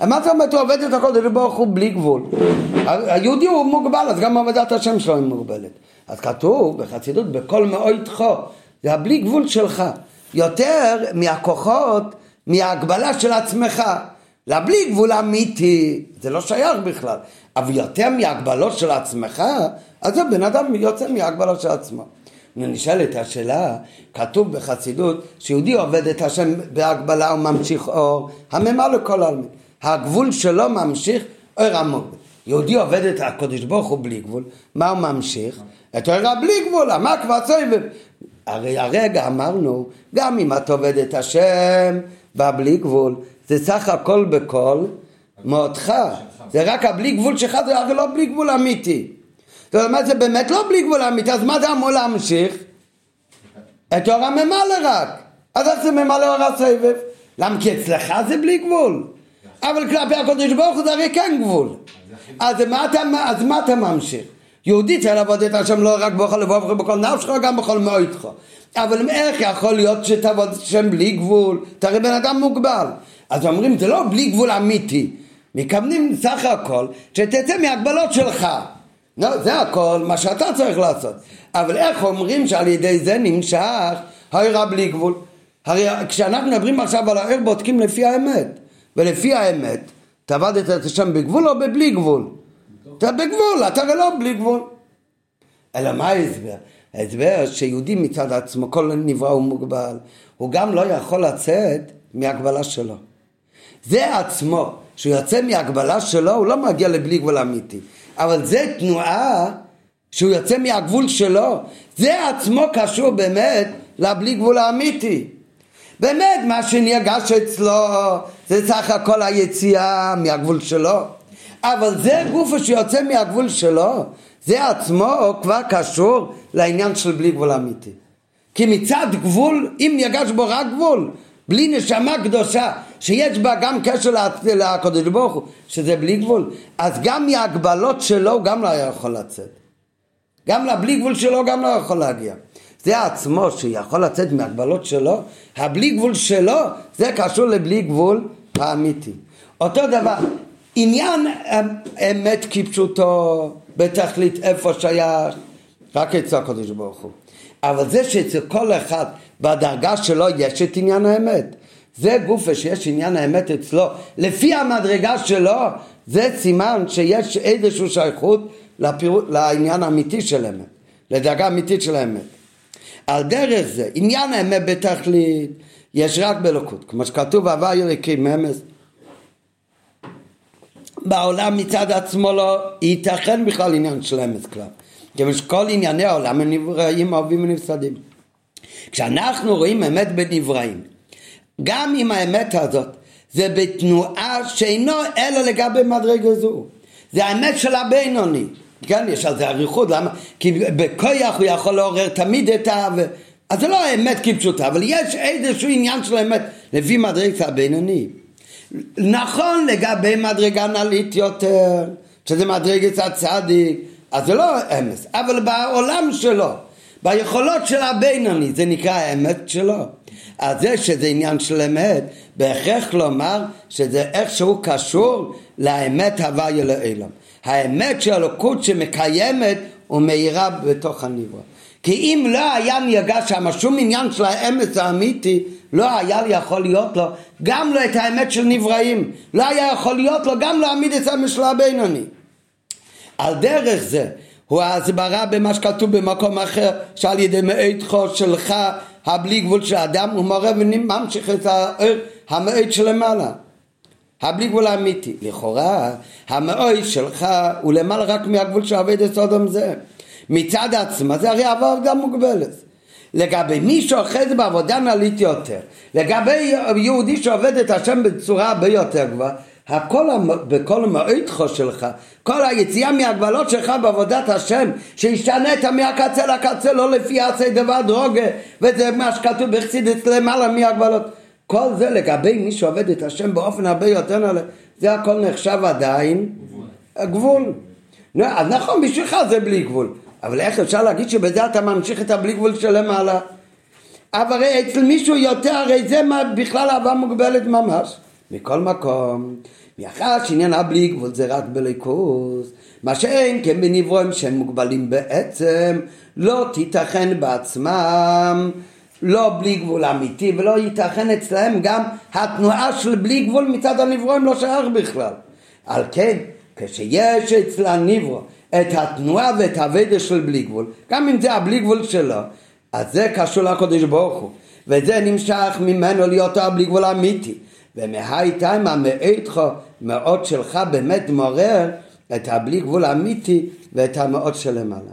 מה זאת אומרת הוא עובד את הקודש ברוך הוא בלי גבול? היהודי הוא מוגבל, אז גם עבודת השם שלו היא מוגבלת. אז כתוב בחסידות, בכל מאויתך, זה הבלי גבול שלך. יותר מהכוחות, מההגבלה של עצמך. לבלי גבול אמיתי, זה לא שייך בכלל. אבל יותר מהגבלות של עצמך, אז הבן אדם יוצא מהגבלות של עצמו. נשאלת השאלה, כתוב בחסידות שיהודי עובד את השם בהגבלה וממשיך אור, הממה לכל העלמין. הגבול שלו ממשיך אור עמוק. יהודי עובד את הקודש ברוך הוא בלי גבול, מה הוא ממשיך? את אור בלי גבול, כבר סויבב? הרי הרגע אמרנו, גם אם את עובד את השם בבלי גבול, זה סך הכל בכל מאותך. זה רק הבלי גבול שלך, זה הרי לא בלי גבול אמיתי. זאת אומרת, זה באמת לא בלי גבול אמיתי, אז מה זה אמור להמשיך? את אור הממלא רק. אז איך זה ממלא אור הסבב? למה כי אצלך זה בלי גבול? אבל כלפי הקודש ברוך הוא זה הרי כן גבול. אז מה אתה, אז מה אתה ממשיך? יהודי צריך לעבוד את השם לא רק בכל לבוא ובכל נפשך, גם בכל מועדך. אבל איך יכול להיות שתעבוד את השם בלי גבול? אתה הרי בן אדם מוגבל. אז אומרים, זה לא בלי גבול אמיתי. מכוונים סך הכל שתצא מהגבלות שלך. לא, זה הכל מה שאתה צריך לעשות. אבל איך אומרים שעל ידי זה נמשך העירה בלי גבול? הרי כשאנחנו מדברים עכשיו על העיר בודקים לפי האמת. ולפי האמת, אתה עבדת את השם בגבול או בבלי גבול? אתה בגבול, אתה לא בלי גבול. אלא מה ההסבר? ההסבר שיהודי מצד עצמו, כל נברא הוא מוגבל, הוא גם לא יכול לצאת מהגבלה שלו. זה עצמו, שהוא יוצא מהגבלה שלו, הוא לא מגיע לבלי גבול אמיתי. אבל זה תנועה שהוא יוצא מהגבול שלו, זה עצמו קשור באמת לבלי גבול האמיתי. באמת, מה שנרגש אצלו זה סך הכל היציאה מהגבול שלו. אבל זה גוף שיוצא מהגבול שלו, זה עצמו כבר קשור לעניין של בלי גבול אמיתי. כי מצד גבול, אם נרגש בו רק גבול, בלי נשמה קדושה, שיש בה גם קשר לקדוש ברוך הוא, שזה בלי גבול, אז גם מהגבלות שלו הוא גם לא יכול לצאת. גם לבלי גבול שלו גם לא יכול להגיע. זה עצמו שיכול לצאת מהגבלות שלו, הבלי גבול שלו, זה קשור לבלי גבול האמיתי. אותו דבר, עניין אמת כפשוטו, בתכלית איפה שייך, רק אצל הקדוש ברוך הוא. אבל זה שאצל כל אחד בדרגה שלו יש את עניין האמת. זה גופה שיש עניין האמת אצלו, לפי המדרגה שלו, זה סימן שיש איזושהי שייכות לפיר... לעניין האמיתי של האמת, לדרגה אמיתית של האמת. על דרך זה, עניין האמת בתכלית, יש רק באלוקות, כמו שכתוב, הווה יליקים ממס. בעולם מצד עצמו לא ייתכן בכלל עניין של אמס כלל. כיוון שכל ענייני העולם הם נבראים, אוהבים ונפסדים. כשאנחנו רואים אמת בנבראים, גם אם האמת הזאת זה בתנועה שאינו אלא לגבי מדרגה זו. זה האמת של הבינוני. כן, יש על זה אריכות, למה? כי בכויח הוא יכול לעורר תמיד את ה... אז זה לא האמת כפשוטה, אבל יש איזשהו עניין של האמת לפי מדרגה הבינוני. נכון לגבי מדרגה נלית יותר, שזה מדרגת הצדיק, אז זה לא אמס, אבל בעולם שלו, ביכולות של הבינוני, זה נקרא האמת שלו. אז זה שזה עניין של אמת, בהכרח לומר שזה איכשהו קשור לאמת הוויה לאילם. האמת של אלוקות שמקיימת ומאירה בתוך הנברא. כי אם לא היה נרגש שם שום עניין של האמת האמיתי, לא היה לי יכול להיות לו גם לא את האמת של נבראים, לא היה יכול להיות לו גם להעמיד את המשלה הבינוני. על דרך זה הוא ההסברה במה שכתוב במקום אחר שעל ידי מאיתכו שלך הבלי גבול של האדם הוא מורה וממשיך את המאית שלמעלה הבלי גבול האמיתי. לכאורה המאוי שלך הוא למעלה רק מהגבול של עבד סודום זה. מצד עצמה זה הרי עבר גם מוגבלת. לגבי מי שאוחז בעבודה נלית יותר, לגבי יהודי שעובד את השם בצורה הרבה יותר גבוהה, הכל בכל המועדך שלך, כל היציאה מהגבלות שלך בעבודת השם, שהשתנית מהקצה לקצה, לא לפי עצי דבר דרוגה, וזה מה שכתוב בחסידס למעלה מהגבלות. כל זה לגבי מי שעובד את השם באופן הרבה יותר נעלה, זה הכל נחשב עדיין גבול. אז נכון, בשבילך זה בלי גבול. אבל איך אפשר להגיד שבזה אתה ממשיך את הבלי גבול של למעלה? אבל אצל מישהו יותר, הרי זה בכלל אהבה מוגבלת ממש. מכל מקום, מאחר שעניין הבלי גבול זה רק בליכוז, מה שאין כן בנברואים שהם מוגבלים בעצם, לא תיתכן בעצמם, לא בלי גבול אמיתי, ולא ייתכן אצלהם גם התנועה של בלי גבול מצד הנברואים לא שייך בכלל. על כן, כשיש אצל הנברו את התנועה ואת הוודא של בלי גבול, גם אם זה הבלי גבול שלו, אז זה קשור לקודש ברוך הוא, וזה נמשך ממנו להיות הבלי גבול אמיתי. ומהי תימה מאיתך מאוד שלך באמת מעורר את הבלי גבול האמיתי ואת המאוד שלמעלה.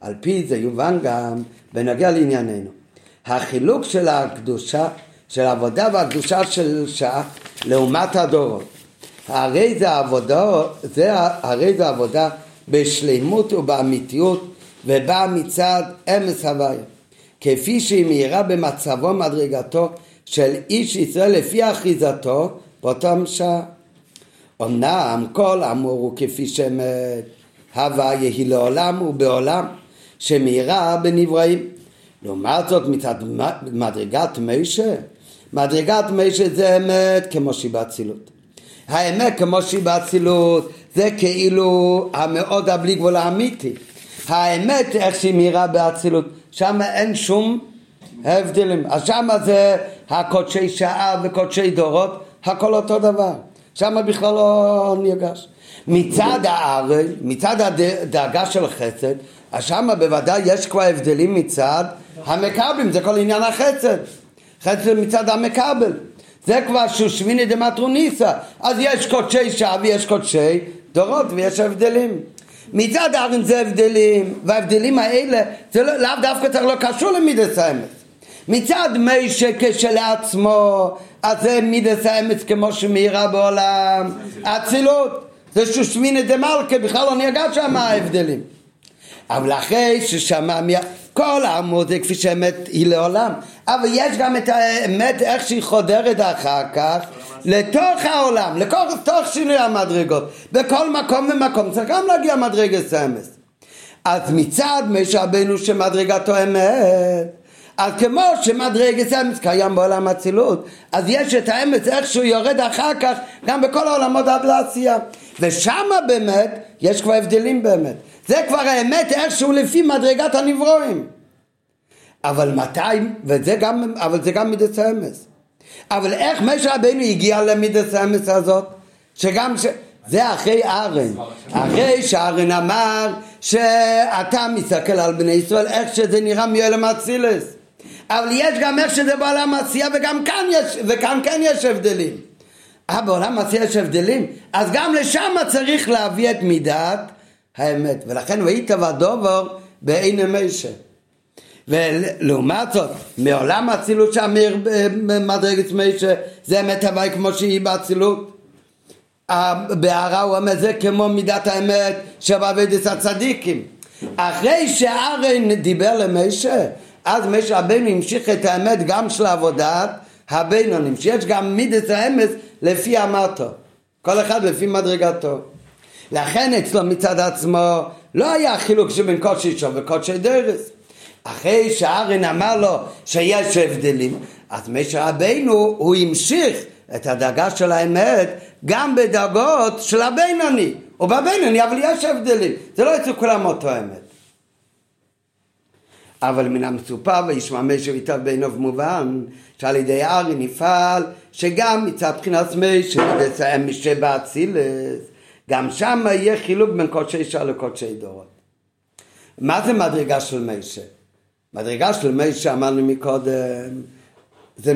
על פי זה יובן גם בנוגע לענייננו. החילוק של הקדושה, של העבודה והקדושה של שעה לעומת הדורות. הרי זה עבודה, זה, הרי זה עבודה בשלימות ובאמיתיות ובאה מצד אמס הוויה. כפי שהיא מאירה במצבו מדרגתו של איש ישראל לפי אחיזתו באותם שעה. אמנם כל אמור הוא כפי שאמת, הווה יהי לעולם ובעולם, שמאירה בנבראים. לעומת זאת מצד מדרגת משה, מדרגת משה זה אמת כמו שהיא באצילות. האמת כמו שהיא באצילות זה כאילו המאוד הבלי גבול האמיתי. האמת איך שהיא מאירה באצילות, שם אין שום הבדלים. אז שם זה הקודשי שעה וקודשי דורות, הכל אותו דבר. שם בכלל לא נרגש. מצד הארץ, מצד הדאגה של חסד, אז שם בוודאי יש כבר הבדלים מצד המקבלים, זה כל עניין החסד. חסד מצד המקבל. זה כבר שושביני דמטרוניסה. אז יש קודשי שעה ויש קודשי דורות ויש הבדלים. מצד הארץ זה הבדלים, וההבדלים האלה זה לא, לאו דווקא צריך לא קשור למידס האמץ. מצד מיישה כשלעצמו, אז זה מידס האמץ כמו שמאירה בעולם, אצילות. זה שושמיני דמלכה, בכלל לא נרגע שם ההבדלים. אבל אחרי ששמע כל העמוד זה כפי שאמת היא לעולם. אבל יש גם את האמת איך שהיא חודרת אחר כך לתוך העולם, לתוך שינוי המדרגות. בכל מקום ומקום. צריך גם להגיע מדרגת אמס אז מצד משה רבנו שמדרגתו אמת אז כמו שמדרגת אמס קיים בעולם אצילות אז יש את האמץ איך שהוא יורד אחר כך גם בכל העולמות עד לעשייה ושמה באמת יש כבר הבדלים באמת זה כבר האמת איכשהו לפי מדרגת הנברואים. אבל מתי, וזה גם, אבל זה גם מידס האמס. אבל איך משה רבינו הגיע למידס האמס הזאת? שגם ש... זה אחרי ארן. אחרי שארן אמר שאתה מסתכל על בני ישראל איך שזה נראה מיואלם אצילס. אבל יש גם איך שזה בעולם עשייה וגם כאן יש, וכאן כן יש הבדלים. אה, בעולם עשייה יש הבדלים? אז גם לשם צריך להביא את מידת האמת. ולכן והיית ודובר בעין המשה. ולעומת זאת, מעולם האצילות שאמיר במדרגת משה, זה אמת הוואי כמו שהיא באצילות. בהערה הוא אומר זה כמו מידת האמת שבעבודת הצדיקים. אחרי שארן דיבר למשה, אז משה רבנו המשיך את האמת גם של עבודת הבינונים, שיש גם מידת האמת לפי אמתו, כל אחד לפי מדרגתו. לכן אצלו מצד עצמו לא היה חילוק שבין קודשי שום וקודשי דרס. אחרי שארן אמר לו שיש הבדלים, אז משה רבינו הוא המשיך את הדאגה של האמת גם בדאגות של הבינוני. ובבינוני אבל יש הבדלים, זה לא אצל כולם אותו אמת. אבל מן המצופה וישמע משה ויטב בינו ומובן שעל ידי ארן נפעל שגם מצד בחינת משה לסיים משה באצילס גם שם יהיה חילוק בין קודשי שעה לקודשי דורות. מה זה מדרגה של משה? מדרגה של משה אמרנו מקודם זה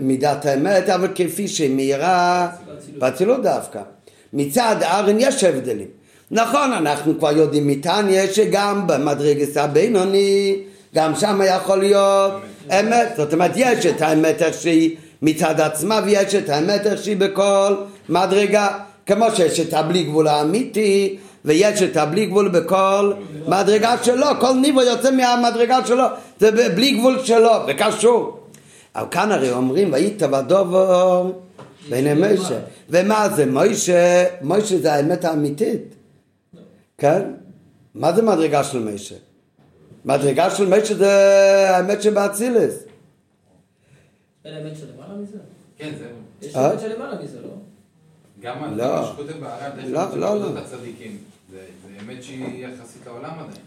מידת האמת אבל כפי שהיא מהירה באצילות דווקא. מצד ארן יש הבדלים. נכון אנחנו כבר יודעים מתניא שגם במדרגת הבינוני גם שם יכול להיות אמת. זאת אומרת יש את האמת איך שהיא מצד עצמה ויש את האמת איך שהיא בכל מדרגה. כמו שיש את הבלי גבול האמיתי ויש את הבלי גבול בכל מדרגה שלו, כל ניבו יוצא מהמדרגה שלו, זה בלי גבול שלו, זה קשור. אבל כאן הרי אומרים, והיית ודובר בעיני משה. ומה זה? מוישה, מוישה זה האמת האמיתית. כן? מה זה מדרגה של משה? מדרגה של משה זה האמת שבאצילס.
אין האמת שלמעלה מזה? כן, זהו. יש אמת שלמעלה מזה, לא?
גם על
לא.
מה שכותב בערד, איך
לא,
זה
לא,
עבודת
לא.
הצדיקים. זה אמת שהיא יחסית לעולם עדיין.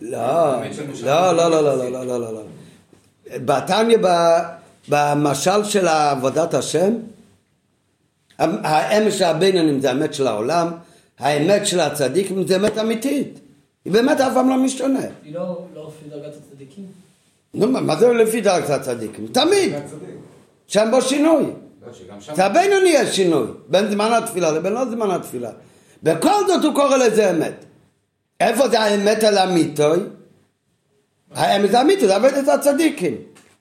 לא, לא, לא, לא, לא, לא, לא, לא, לא. בתניא, במשל של עבודת השם, האמת של הבינונים זה האמת של העולם, האמת של הצדיקים זה אמת אמיתית. היא באמת אף פעם לא משתנה.
היא לא לא לפי דרגת הצדיקים.
נו, מה זה לפי דרגת הצדיקים? תמיד, שאין בו שינוי.
לא, שם...
זה הבינוני יש שינוי, בין זמן התפילה לבין לא זמן התפילה. בכל זאת הוא קורא לזה אמת. איפה זה האמת על המיתוי? האמת זה המיתוי, זה עבודת הצדיקים.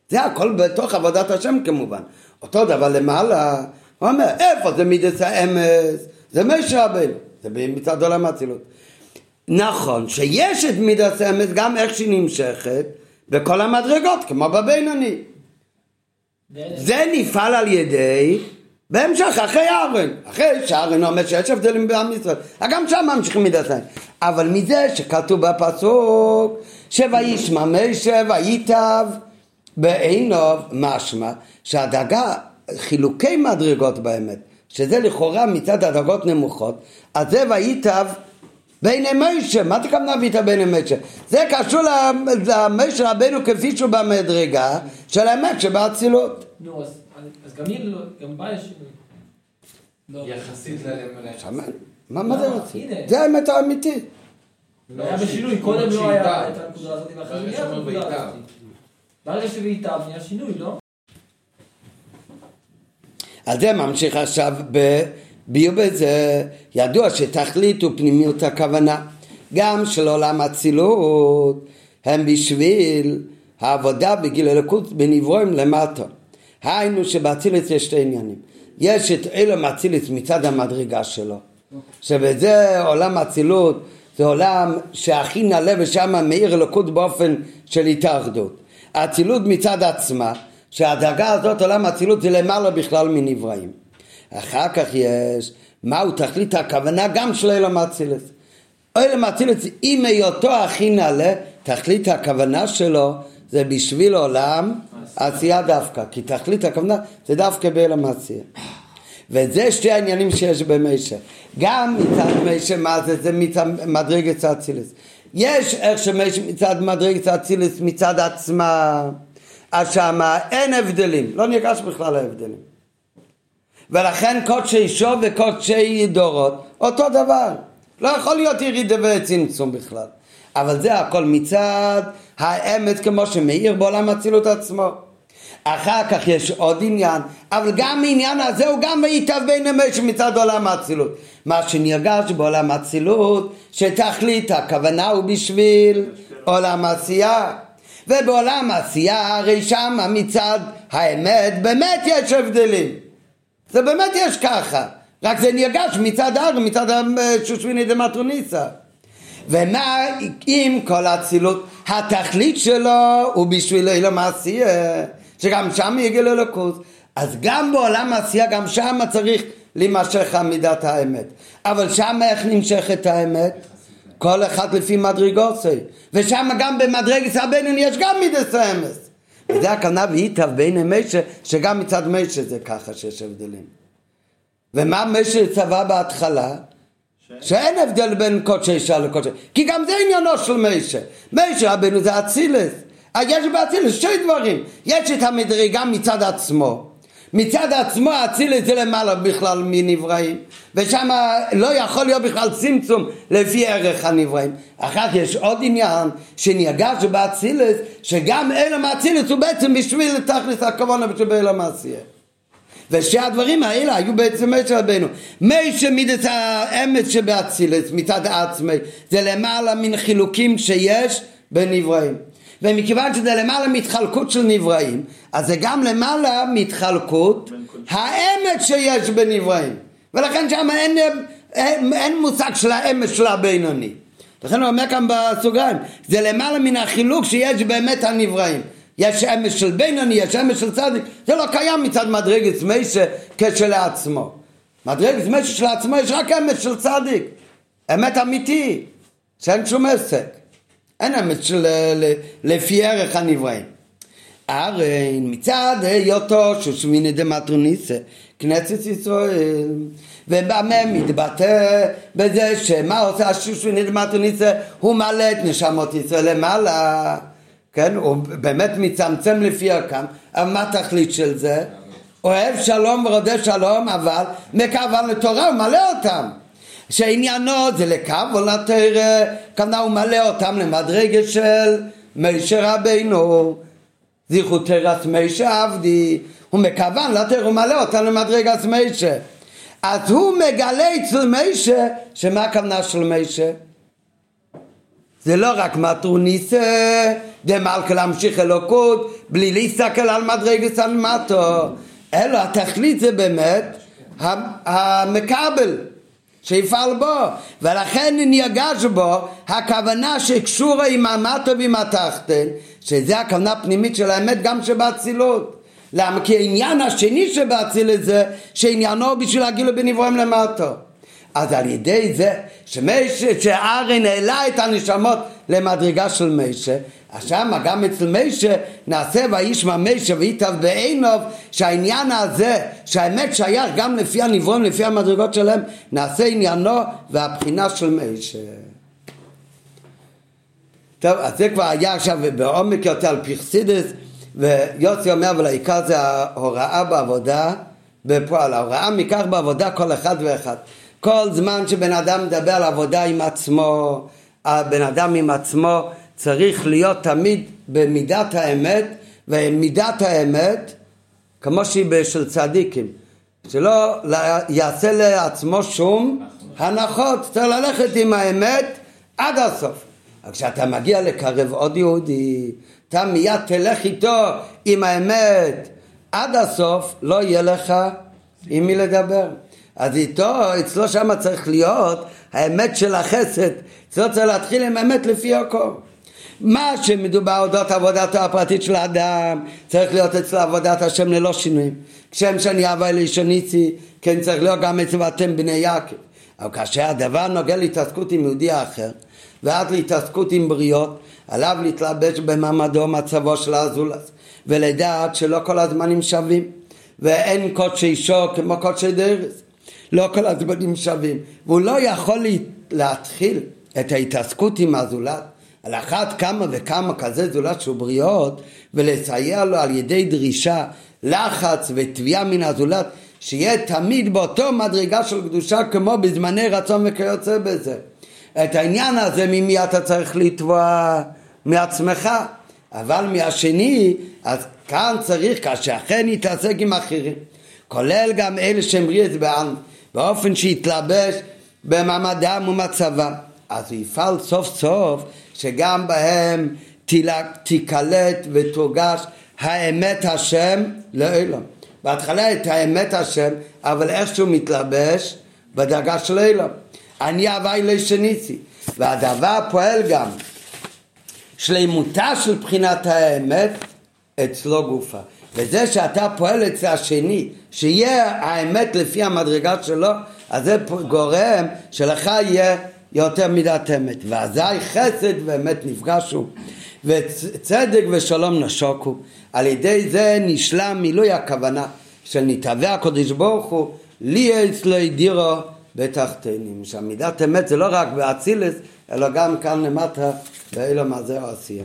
זה הכל בתוך עבודת השם כמובן. אותו דבר למעלה, הוא אומר, איפה זה מידס האמס? זה משה רבנו, זה מצד עולם האצילות. נכון שיש את מידס האמס גם איך שהיא נמשכת בכל המדרגות, כמו בבינוני. זה נפעל על ידי, בהמשך, אחרי אהרון. אחרי שאהרון אומר שיש הבדלים בעם ישראל. גם שם ממשיכים מידת האמת. אבל מזה שכתוב בפסוק, שוישמע משה וייטב בעיניו, משמע שהדאגה, חילוקי מדרגות באמת, שזה לכאורה מצד הדרגות נמוכות, אז זה וייטב בין משה, מה תכוונה וייטב בין משה? זה קשור למשה רבנו כפי שהוא במדרגה של האמת שבאצילות.
נו, אז גם היא לא, גם בה יש שינוי. לא.
יחסית ל...
שמה- מה מה זה רוצה?
הנה.
זה האמת האמיתית.
לא,
היה
שהיא-
בשינוי, קודם לא היה את הנקודה הזאת, ואחרי זה נהיה את
שאומר
הנקודה. הזאת. ברגע שוויטב נהיה שינוי, לא?
אז זה ממשיך עכשיו בביוב בזה, ידוע שתכלית ופנימיות הכוונה, גם של עולם אצילות, הם בשביל העבודה בגיל אלוקות בנברואים למטה. היינו שבאצילת יש שתי עניינים. יש את אילם אצילת מצד המדרגה שלו, שבזה עולם אצילות זה עולם שהכי נעלה ושם מאיר אלוקות באופן של התאחדות. האצילות מצד עצמה, שהדרגה הזאת עולם האצילות זה למעלה בכלל מנבראים. אחר כך יש מהו תכלית הכוונה גם של אילם אצילת. אילם אצילת עם היותו הכי נעלה, תכלית הכוונה שלו זה בשביל עולם עשייה דווקא, כי תכלית הכוונה זה דווקא באילם עשייה. וזה שתי העניינים שיש במשה. גם מצד משה מה זה? זה מצד מדרגת אצילס. יש איך שמשה מצד מדרגת אצילס מצד עצמה, אז שמה אין הבדלים, לא ניגש בכלל להבדלים. ולכן קודשי שוב וקודשי דורות, אותו דבר. לא יכול להיות ירידה וצמצום בכלל. אבל זה הכל מצד האמת כמו שמאיר בעולם האצילות עצמו. אחר כך יש עוד עניין, אבל גם העניין הזה הוא גם וייטב בין המשה מצד עולם האצילות. מה שנרגש בעולם האצילות, שתכלית הכוונה הוא בשביל עולם העשייה. ובעולם העשייה הרי שם מצד האמת באמת יש הבדלים. זה באמת יש ככה, רק זה נרגש מצד הר, מצד שושביני דמטרוניסה. ומה עם כל האצילות? התכלית שלו הוא בשביל אילם העשייה, שגם שם יגיע ללוקות. אז גם בעולם העשייה, גם שם צריך להימשך עמידת האמת. אבל שם איך נמשכת האמת? כל אחד לפי מדרגוסי. ושם גם במדרגת הבינון יש גם מידס האמס. וזה הכוונה ואיתב בין משה, שגם מצד משה זה ככה שיש הבדלים. ומה משה צבא בהתחלה? שאין הבדל בין קודשי אישה לקודשי, כי גם זה עניינו של משה. משה רבנו זה אצילס. אז יש באצילס שתי דברים. יש את המדרגה מצד עצמו. מצד עצמו האצילס זה למעלה בכלל מנבראים. ושם לא יכול להיות בכלל צמצום לפי ערך הנבראים. אחר כך יש עוד עניין שנרגש באצילס, שגם אלם האצילס הוא בעצם בשביל תכלס הכוונה בשביל אלם העשייה. ושתי הדברים האלה היו בעצם משה רבנו. מי שמידת האמץ שבאצילס מצד עצמי זה למעלה מן חילוקים שיש בנבראים. ומכיוון שזה למעלה מתחלקות של נבראים, אז זה גם למעלה מתחלקות האמת שיש בנבראים. ולכן שם אין, אין, אין מושג של האמת של הבינוני. לכן הוא אומר כאן בסוגריים, זה למעלה מן החילוק שיש באמת הנבראים. יש אמש של בינוני, יש אמש של צדיק, זה לא קיים מצד מדרגת משה כשלעצמו. מדרגת משה שלעצמו יש רק אמש של צדיק, אמת אמיתי, שאין שום עסק. אין אמת של לפי ערך הנבראים. הרי מצד היותו של שמיני דמטרוניסה, כנסת ישראל, ובמה מתבטא בזה שמה עושה השושביני דמטרוניסה? הוא מעלה את נשמות ישראל למעלה, כן? הוא באמת מצמצם לפי הקם, אבל מה התכלית של זה? אוהב שלום ורודף שלום, אבל מכוון לתורה הוא מלא אותם. שעניינו זה או לתרא, כנראה הוא מלא אותם למדרגה של משה רבינו. זכרו תרס משה עבדי, הוא מכוון לתרא, הוא מלא אותם למדרגת משה. אז הוא מגלה אצל משה, שמה הכוונה של משה? זה לא רק מטרוניסה, דמלכה להמשיך אלוקות, בלי להסתכל על מדרגת סנמטו, אלא התכלית זה באמת המקבל. שיפעל בו, ולכן נרגש בו הכוונה שקשורה עם המטו ועם התחתן, שזה הכוונה הפנימית של האמת גם שבאצילות. למה? כי העניין השני שבאצילות זה שעניינו בשביל הגילו בנברואים למטו. אז על ידי זה שארן העלה את הנשמות למדרגה של משה, אז שמה גם אצל משה נעשה וישמע משה ויטב בעינוב שהעניין הזה שהאמת שייך גם לפי הנברואים לפי המדרגות שלהם נעשה עניינו והבחינה של משה. טוב אז זה כבר היה עכשיו בעומק יותר על פרסידס ויוסי אומר אבל העיקר זה ההוראה בעבודה בפועל. ההוראה מכך בעבודה כל אחד ואחד כל זמן שבן אדם מדבר על עבודה עם עצמו הבן אדם עם עצמו צריך להיות תמיד במידת האמת, ומידת האמת, כמו שהיא של צדיקים, שלא יעשה לעצמו שום הנחות, צריך ללכת עם האמת עד הסוף. אבל כשאתה מגיע לקרב עוד יהודי, אתה מיד תלך איתו עם האמת עד הסוף, לא יהיה לך עם מי לדבר. אז איתו, אצלו שם צריך להיות האמת של החסד, אצלו צריך להתחיל עם האמת לפי הכל. מה שמדובר אודות עבודתו הפרטית של האדם צריך להיות אצל עבודת השם ללא שינויים. כשם שאני אבא אלישוניצי כן צריך להיות גם אצל אתם בני יעקב. אבל כאשר הדבר נוגע להתעסקות עם יהודי אחר ועד להתעסקות עם בריות עליו להתלבש במעמדו מצבו של הזולס ולדעת שלא כל הזמנים שווים ואין קודשי שור כמו קודשי דרס לא כל הזמנים שווים. והוא לא יכול להתחיל את ההתעסקות עם הזולת. על אחת כמה וכמה כזה זולת של בריות ולסייע לו על ידי דרישה, לחץ ותביעה מן הזולת שיהיה תמיד באותו מדרגה של קדושה כמו בזמני רצון וכיוצא בזה. את העניין הזה ממי אתה צריך לתבוע? מעצמך. אבל מהשני אז כאן צריך כאשר אכן יתעסק עם אחרים כולל גם אלה שהם ריאס בעם באופן שיתלבש במעמדם ומצבם אז הוא יפעל סוף סוף שגם בהם תיקלט ותורגש האמת השם לעולם. בהתחלה את האמת השם, אבל איכשהו מתלבש בדרגה של עולם. אני הווי לשניסי. והדבר פועל גם שלימותה של בחינת האמת אצלו גופה. וזה שאתה פועל אצל השני, שיהיה האמת לפי המדרגה שלו, אז זה גורם שלך יהיה יותר מידת אמת. ואזי חסד ואמת נפגשו, וצדק ושלום נשוקו. על ידי זה נשלם מילוי הכוונה של נתהווה הקדוש ברוך הוא, לי אצלו דירו בתחתינים. שהמידת אמת זה לא רק באצילס, אלא גם כאן למטה, באילו מה זה העשייה.